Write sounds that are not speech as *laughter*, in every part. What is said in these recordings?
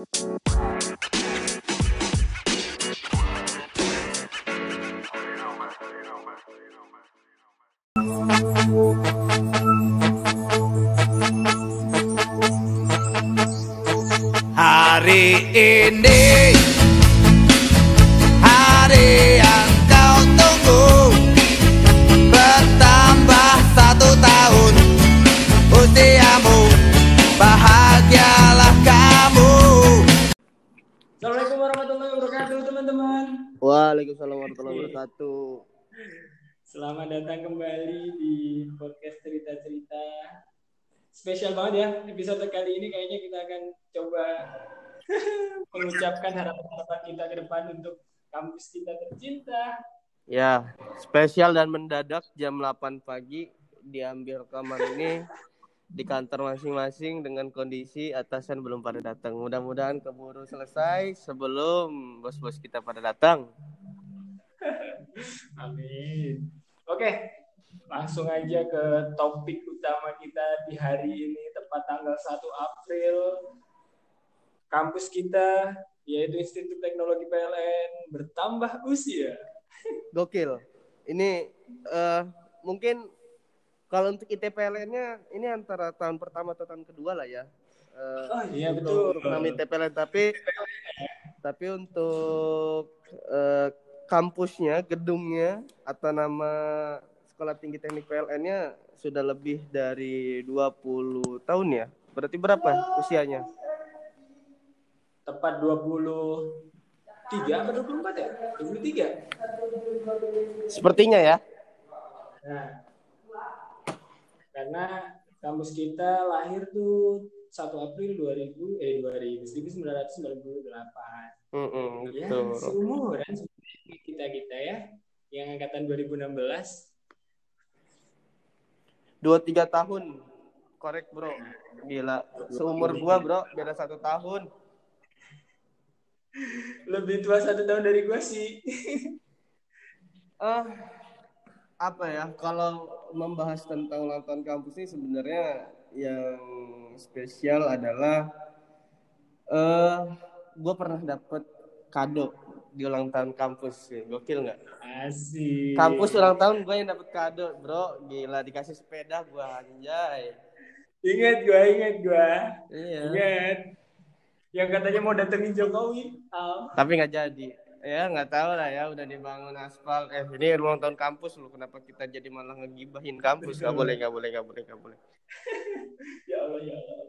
Hari ini warahmatullahi wabarakatuh teman-teman. Waalaikumsalam warahmatullahi wabarakatuh. Selamat datang kembali di podcast cerita-cerita. Spesial banget ya episode kali ini kayaknya kita akan coba *laughs* mengucapkan harapan-harapan kita ke depan untuk kampus kita tercinta. Ya, spesial dan mendadak jam 8 pagi diambil rekaman ini di kantor masing-masing dengan kondisi atasan belum pada datang. Mudah-mudahan keburu selesai sebelum bos-bos kita pada datang. *laughs* Amin. Oke, langsung aja ke topik utama kita di hari ini tepat tanggal 1 April. Kampus kita yaitu Institut Teknologi PLN bertambah usia. Gokil. Ini eh, mungkin kalau untuk ITPLN-nya ini antara tahun pertama atau tahun kedua lah ya. Eh, Oh iya betul. nama ITPLN tapi tapi untuk eh, kampusnya, gedungnya atau nama Sekolah Tinggi Teknik PLN-nya sudah lebih dari 20 tahun ya. Berarti berapa usianya? Tepat 23 atau 24 ya? 23. Sepertinya ya. Nah, karena kampus kita lahir tuh 1 April 2000 eh 2000 1998. Mm-mm, Ya, betul. seumuran kita kita ya, yang angkatan 2016. Dua tiga tahun. Korek bro. Gila. Seumur gua bro. Beda satu tahun. Lebih tua satu tahun dari gua sih. Ah, apa ya? Kalau membahas tentang ulang tahun kampus ini sebenarnya yang spesial adalah eh gue pernah dapet kado di ulang tahun kampus sih. Gokil nggak? Asik. Kampus ulang tahun gue yang dapet kado, bro. Gila dikasih sepeda gue anjay. Ingat gua, ingat gua. Iya. Ingat. Yang katanya mau datengin Jokowi. Al. Tapi nggak jadi. Ya nggak tahu lah ya udah dibangun aspal. Eh ini ulang tahun kampus lu kenapa kita jadi malah ngegibahin kampus? Nggak boleh, nggak boleh, nggak boleh, nggak boleh. *laughs* ya Allah, ya Allah.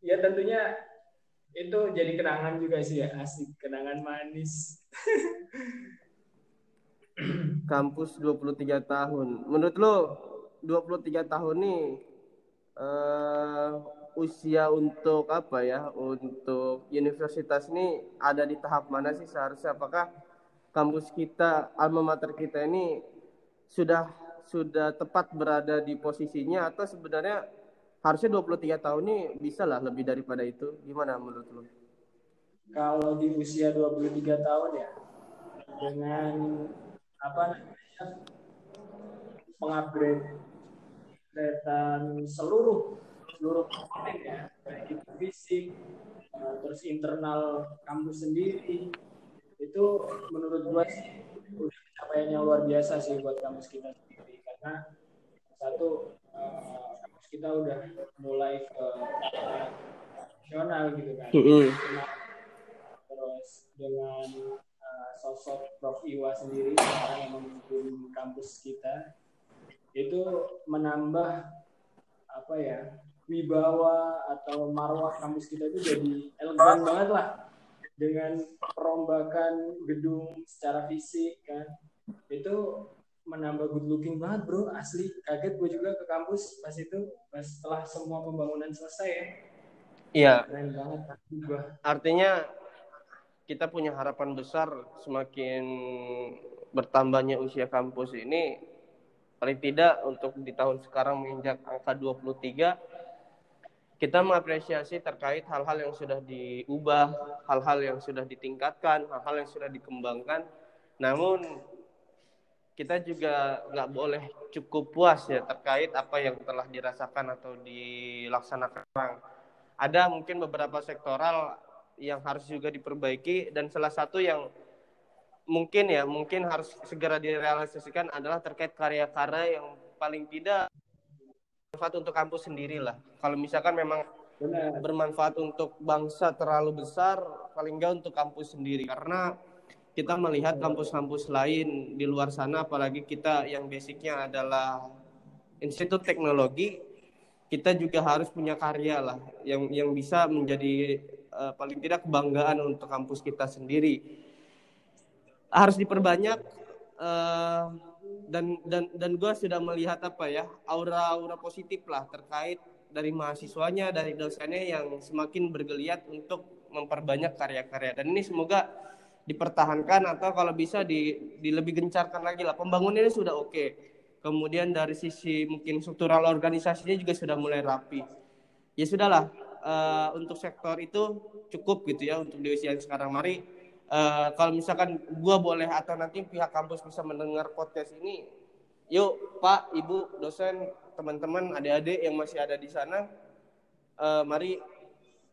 Ya tentunya itu jadi kenangan juga sih ya, asik kenangan manis. *laughs* kampus 23 tahun. Menurut lo 23 tahun nih eh usia untuk apa ya? Untuk universitas ini ada di tahap mana sih seharusnya? Apakah kampus kita, alma mater kita ini sudah sudah tepat berada di posisinya atau sebenarnya harusnya 23 tahun ini bisa lah lebih daripada itu? Gimana menurut lo? Kalau di usia 23 tahun ya, dengan apa namanya pengupgrade kegiatan seluruh seluruh komponen ya, baik itu fisik, eh, terus internal kampus sendiri, itu menurut gua sih udah pencapaian yang luar biasa sih buat kampus kita sendiri. Karena satu eh, kampus kita udah mulai ke nasional gitu kan. Terus dengan uh, sosok Prof. Iwa sendiri sekarang yang memimpin kampus kita itu menambah apa ya wibawa atau marwah kampus kita itu jadi elegan banget lah. Dengan perombakan gedung secara fisik kan. Itu menambah good looking banget bro. Asli. Kaget gue juga ke kampus pas itu pas setelah semua pembangunan selesai ya. Iya, keren banget. Gue Artinya kita punya harapan besar semakin bertambahnya usia kampus ini paling tidak untuk di tahun sekarang menginjak angka 23 kita mengapresiasi terkait hal-hal yang sudah diubah, hal-hal yang sudah ditingkatkan, hal-hal yang sudah dikembangkan. Namun kita juga nggak boleh cukup puas ya terkait apa yang telah dirasakan atau dilaksanakan ada mungkin beberapa sektoral yang harus juga diperbaiki dan salah satu yang mungkin ya mungkin harus segera direalisasikan adalah terkait karya-karya yang paling tidak bermanfaat untuk kampus sendiri lah. Kalau misalkan memang Benar. bermanfaat untuk bangsa terlalu besar, paling enggak untuk kampus sendiri. Karena kita melihat kampus-kampus lain di luar sana, apalagi kita yang basicnya adalah institut teknologi, kita juga harus punya karya lah, yang yang bisa menjadi uh, paling tidak kebanggaan untuk kampus kita sendiri. Harus diperbanyak. Uh, dan dan dan gue sudah melihat apa ya aura-aura positif lah terkait dari mahasiswanya dari dosennya yang semakin bergeliat untuk memperbanyak karya-karya. Dan ini semoga dipertahankan atau kalau bisa di, di lebih gencarkan lagi lah. Pembangunannya sudah oke. Kemudian dari sisi mungkin struktural organisasinya juga sudah mulai rapi. Ya sudahlah uh, untuk sektor itu cukup gitu ya untuk di usia yang sekarang. Mari uh, kalau misalkan gua boleh atau nanti pihak kampus bisa mendengar podcast ini yuk pak ibu dosen teman-teman adik-adik yang masih ada di sana uh, mari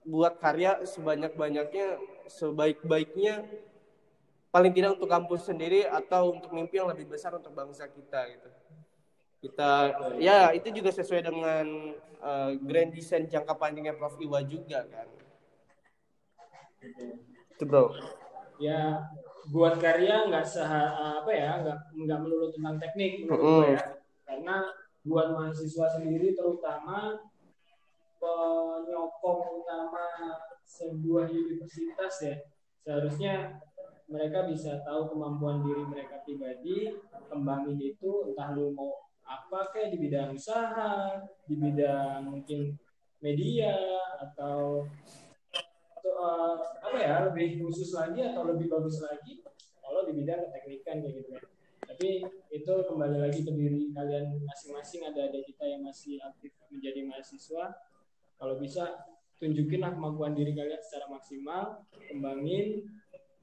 buat karya sebanyak-banyaknya sebaik-baiknya paling tidak untuk kampus sendiri atau untuk mimpi yang lebih besar untuk bangsa kita gitu. Kita ya itu juga sesuai dengan uh, grand design jangka panjangnya Prof. Iwa juga kan. Itu bro ya buat karya nggak sah apa ya nggak nggak melulu tentang teknik menurut Mm. gue ya karena buat mahasiswa sendiri terutama penyokong utama sebuah universitas ya seharusnya mereka bisa tahu kemampuan diri mereka pribadi kembangin itu entah lu mau apa kayak di bidang usaha di bidang mungkin media atau uh, apa ya lebih khusus lagi atau lebih bagus lagi kalau di bidang keteknikan kayak gitu kan tapi itu kembali lagi ke diri kalian masing-masing ada ada kita yang masih aktif menjadi mahasiswa. Kalau bisa tunjukinlah kemampuan diri kalian secara maksimal kembangin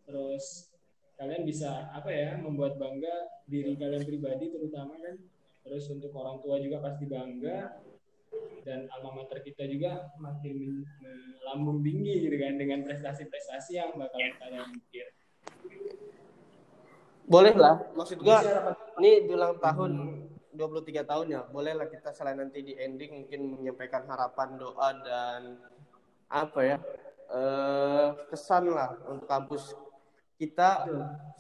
terus kalian bisa apa ya membuat bangga diri kalian pribadi terutama kan. Terus untuk orang tua juga pasti bangga dan alma mater kita juga makin melambung tinggi gitu kan dengan prestasi-prestasi yang bakalan kalian mikir boleh lah. Maksud gua ini di ulang tahun 23 tahun ya. Boleh lah kita selain nanti di ending mungkin menyampaikan harapan doa dan apa ya eh kesan lah untuk kampus kita.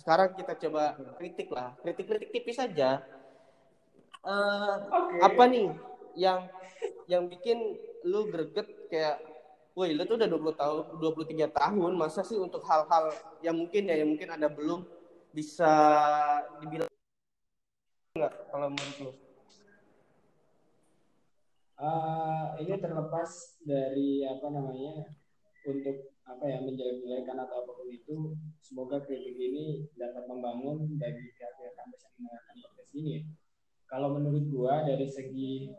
Sekarang kita coba kritik lah. Kritik-kritik tipis saja eh Oke. apa nih yang yang bikin lu greget kayak woi lu tuh udah 20 tahun 23 tahun masa sih untuk hal-hal yang mungkin ya yang mungkin ada belum bisa dibilang enggak kalau menurut lu? Eh, ini terlepas dari apa namanya untuk apa ya menjelek-jelekan atau apa pun itu semoga kritik ini dapat membangun bagi pihak-pihak yang mendengarkan podcast ini. Kalau menurut gua dari segi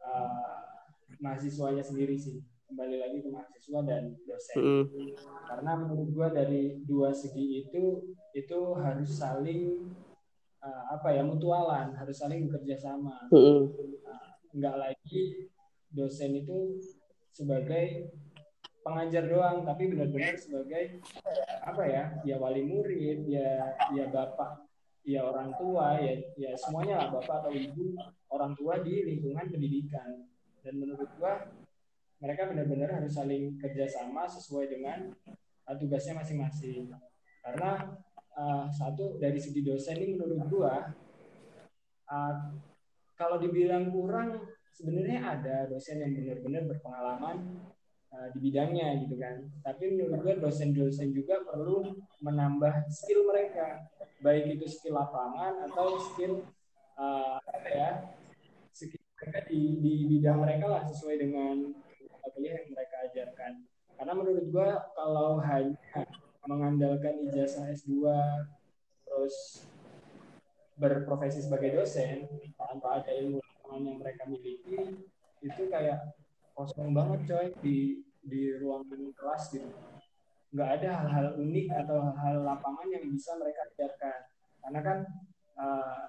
eh, mahasiswanya sendiri sih kembali lagi ke mahasiswa dan dosen Mm. karena menurut gua dari dua segi itu itu harus saling eh, apa ya mutualan harus saling bekerja sama Mm. nggak lagi dosen itu sebagai pengajar doang tapi benar-benar sebagai apa ya ya wali murid ya ya bapak ya orang tua ya ya semuanya lah bapak atau ibu orang tua di lingkungan pendidikan. Dan menurut gua mereka benar-benar harus saling kerjasama sesuai dengan uh, tugasnya masing-masing. Karena uh, satu dari segi dosen ini menurut gua uh, kalau dibilang kurang sebenarnya ada dosen yang benar-benar berpengalaman uh, di bidangnya gitu kan. Tapi menurut gue dosen-dosen juga perlu menambah skill mereka baik itu skill lapangan atau skill uh, apa ya skill mereka di, di bidang mereka lah sesuai dengan kuliah yang mereka ajarkan. Karena menurut gue kalau hanya mengandalkan ijazah S2 terus berprofesi sebagai dosen tanpa ada ilmu lapangan yang mereka miliki itu kayak kosong banget coy di di ruangan kelas gitu nggak ada hal-hal unik atau hal-hal lapangan yang bisa mereka ajarkan karena kan uh,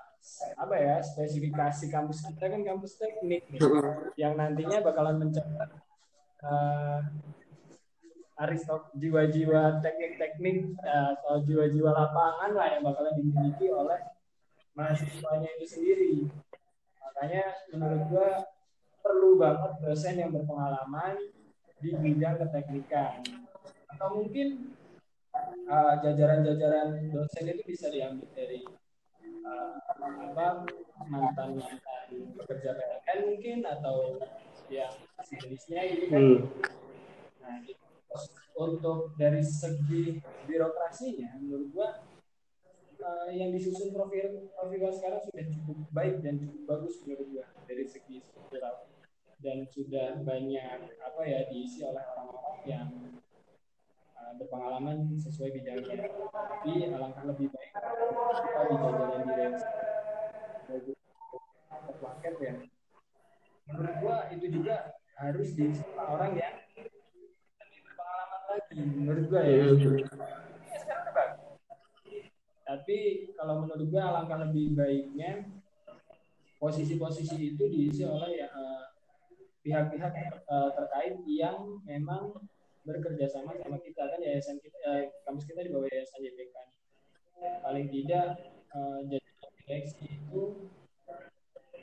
apa ya spesifikasi kampus kita kan kampus teknik nih, yang nantinya bakalan mencatat eh, aristok jiwa-jiwa teknik-teknik eh, atau jiwa-jiwa lapangan lah yang bakalan dimiliki oleh mahasiswanya itu sendiri. Makanya menurut gua perlu banget dosen yang berpengalaman di bidang keteknikan. Atau mungkin eh, jajaran-jajaran dosen itu bisa diambil dari eh, apa mantan mantan pekerja PLN mungkin atau yang sejenisnya gitu kan. Hmm. Nah, gitu. Untuk dari segi birokrasinya, menurut gua eh, yang disusun profil profil sekarang sudah cukup baik dan cukup bagus menurut gua dari segi struktural dan sudah banyak apa ya diisi oleh orang-orang yang eh, berpengalaman sesuai bidangnya. Tapi alangkah lebih baik kita di direksi baik atau paket ya. Menurut gua itu juga harus oleh orang yang lebih berpengalaman lagi menurut gua ya. Iya, iya. Ya, bagus. Tapi kalau menurut gua alangkah lebih baiknya posisi-posisi itu diisi oleh ya, eh, pihak-pihak eh, terkait yang memang bekerja sama sama kita kan yayasan kita eh, kampus kita di bawah yayasan YPK paling tidak eh, jajaran direksi itu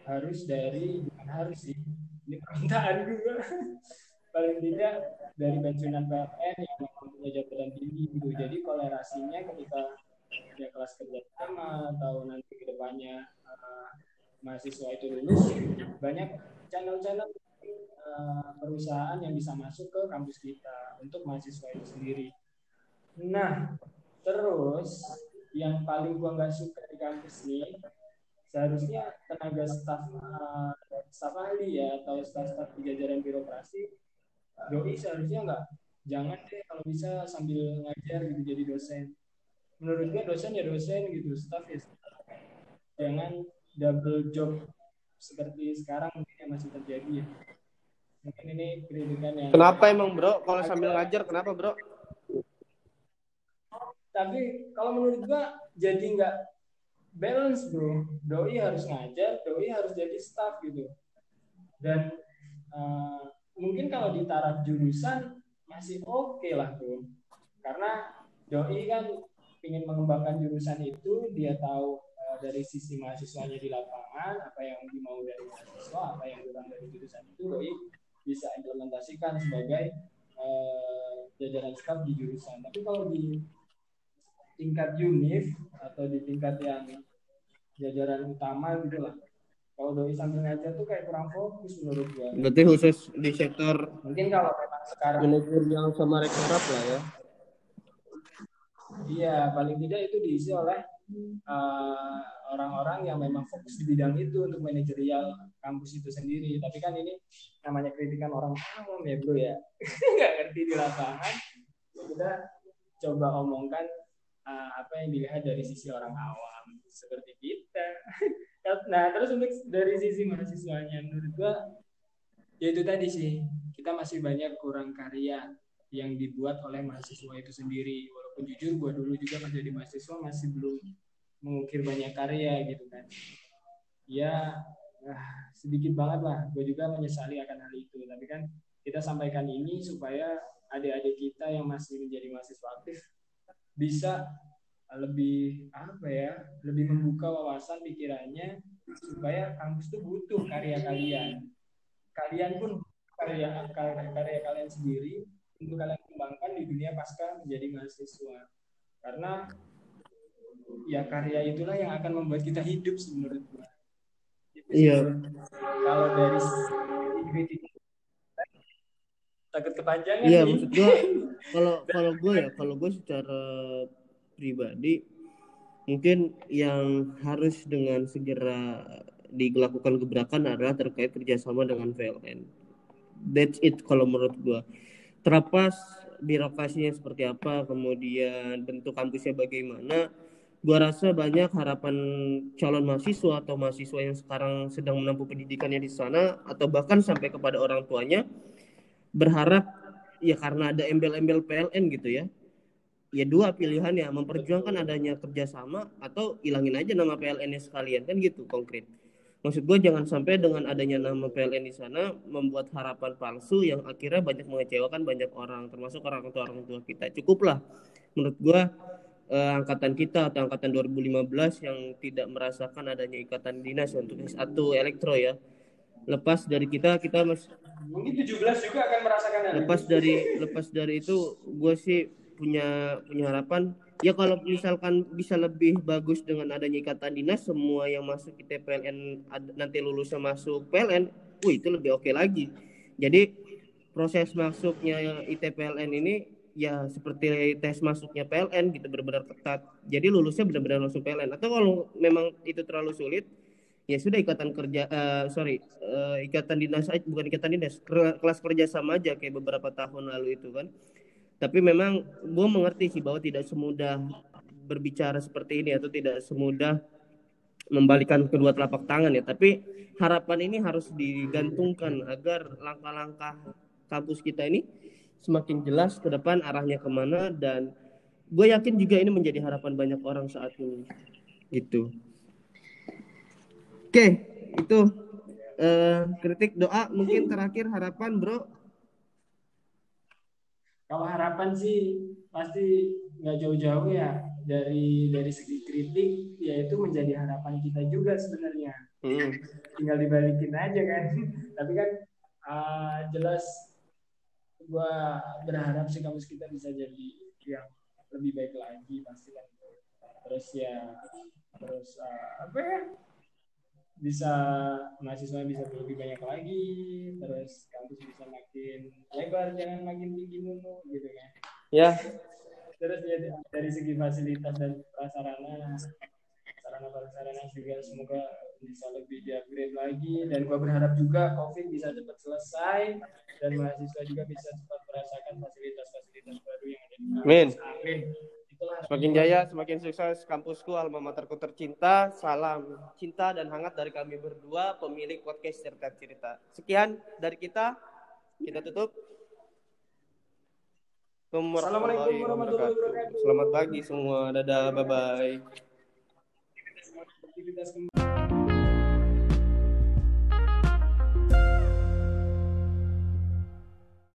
harus dari bukan harus sih ini permintaan gue *laughs* paling tidak dari pensiunan PLN yang punya jabatan tinggi gitu. Jadi kolerasinya ketika ya kelas kerja sama atau nanti ke depannya eh, mahasiswa itu lulus banyak channel-channel eh, perusahaan yang bisa masuk ke kampus kita untuk mahasiswa itu sendiri. Nah, terus yang paling gua nggak suka di kampus ini seharusnya tenaga staf eh, ahli ya atau staf-staf di jajaran birokrasi doi seharusnya nggak jangan deh kalau bisa sambil ngajar gitu jadi dosen menurut gua dosen ya dosen gitu staf ya staff. jangan double job seperti sekarang mungkin yang masih terjadi ya mungkin ini kritikan yang Kenapa emang bro? Kalau sambil ngajar kenapa bro? tapi kalau menurut gua jadi nggak balance bro doi harus ngajar doi harus jadi staff gitu dan eh, mungkin kalau di taraf jurusan masih oke lah bro karena doi kan ingin mengembangkan jurusan itu dia tahu eh, dari sisi mahasiswanya di lapangan apa yang dimau dari mahasiswa apa yang kurang dari jurusan itu doi bisa implementasikan sebagai eh, jajaran staff di jurusan tapi kalau di tingkat univ atau di tingkat yang jajaran utama gitu lah. Kalau doi sambil ngajar tuh kayak kurang fokus menurut gua. Berarti khusus di sektor Mungkin kalau memang sekarang manajerial sama rektorat lah ya. iya paling tidak itu diisi oleh uh, orang-orang yang memang fokus di bidang itu untuk manajerial kampus itu sendiri. Tapi kan ini namanya kritikan orang awam ya bro ya, *laughs* nggak ngerti di lapangan. Kita coba omongkan uh, apa yang dilihat dari sisi orang awam seperti kita. *laughs* Nah terus untuk dari sisi mahasiswanya menurut gua ya itu tadi sih kita masih banyak kurang karya yang dibuat oleh mahasiswa itu sendiri. Walaupun jujur gua dulu juga pas jadi mahasiswa masih belum mengukir banyak karya gitu kan. Ya ah, sedikit banget lah. Gue juga menyesali akan hal itu. Tapi kan kita sampaikan ini supaya adik-adik kita yang masih menjadi mahasiswa aktif bisa lebih apa ya lebih membuka wawasan pikirannya supaya kampus itu butuh karya kalian kalian pun karya karya, karya kalian sendiri untuk kalian kembangkan di dunia pasca menjadi mahasiswa karena ya karya itulah yang akan membuat kita hidup menurut sih. Iya. kalau dari kritik takut kepanjangan Iya nih. maksud gua *laughs* kalau kalau gue ya kalau gue secara pribadi mungkin yang harus dengan segera dilakukan gebrakan adalah terkait kerjasama dengan PLN. That's it kalau menurut gue. Terlepas birokrasinya seperti apa, kemudian bentuk kampusnya bagaimana, gua rasa banyak harapan calon mahasiswa atau mahasiswa yang sekarang sedang menempuh pendidikannya di sana atau bahkan sampai kepada orang tuanya berharap ya karena ada embel-embel PLN gitu ya ya dua pilihan ya memperjuangkan adanya kerjasama atau ilangin aja nama PLN-nya sekalian kan gitu konkret. Maksud gue jangan sampai dengan adanya nama PLN di sana membuat harapan palsu yang akhirnya banyak mengecewakan banyak orang termasuk orang tua orang tua kita. Cukuplah menurut gue eh, angkatan kita atau angkatan 2015 yang tidak merasakan adanya ikatan dinas untuk S1 elektro ya. Lepas dari kita kita mas Mungkin 17 juga akan merasakan hal lepas dari lepas dari itu gue sih punya punya harapan ya kalau misalkan bisa lebih bagus dengan adanya ikatan dinas semua yang masuk IT PLN nanti lulusnya masuk PLN wih itu lebih oke lagi. Jadi proses masuknya IT PLN ini ya seperti tes masuknya PLN gitu benar-benar ketat. Jadi lulusnya benar-benar langsung PLN atau kalau memang itu terlalu sulit ya sudah ikatan kerja eh, sorry eh, ikatan dinas bukan ikatan dinas kelas kerja sama aja kayak beberapa tahun lalu itu kan. Tapi memang gue mengerti sih bahwa tidak semudah berbicara seperti ini atau tidak semudah membalikan kedua telapak tangan ya. Tapi harapan ini harus digantungkan agar langkah-langkah kampus kita ini semakin jelas ke depan arahnya ke mana dan gue yakin juga ini menjadi harapan banyak orang saat ini gitu oke itu eh, kritik doa mungkin terakhir harapan bro Kalau harapan sih pasti nggak jauh-jauh ya dari dari segi kritik yaitu menjadi harapan kita juga sebenarnya. Hmm. Tinggal dibalikin aja kan. *laughs* Tapi kan ah, jelas gua berharap sih kampus kita bisa jadi yang lebih baik lagi pasti kan. Terus ya terus ah, apa ya? bisa mahasiswa bisa lebih banyak lagi terus kampus bisa makin lebar jangan makin tinggi dulu gitu kan ya terus ya dari segi fasilitas dan prasarana sarana prasarana juga semoga bisa lebih di-upgrade lagi dan gua berharap juga covid bisa cepat selesai dan mahasiswa juga bisa cepat merasakan fasilitas-fasilitas baru yang ada di kampus. Amin. Amin. Itulah Semakin jaya, semakin sukses kampusku, alma materku tercinta. Salam cinta dan hangat dari kami berdua, pemilik podcast cerita cerita. Sekian dari kita, kita tutup. Assalamualaikum warahmatullahi wabarakatuh. Selamat pagi semua, dadah, bye bye.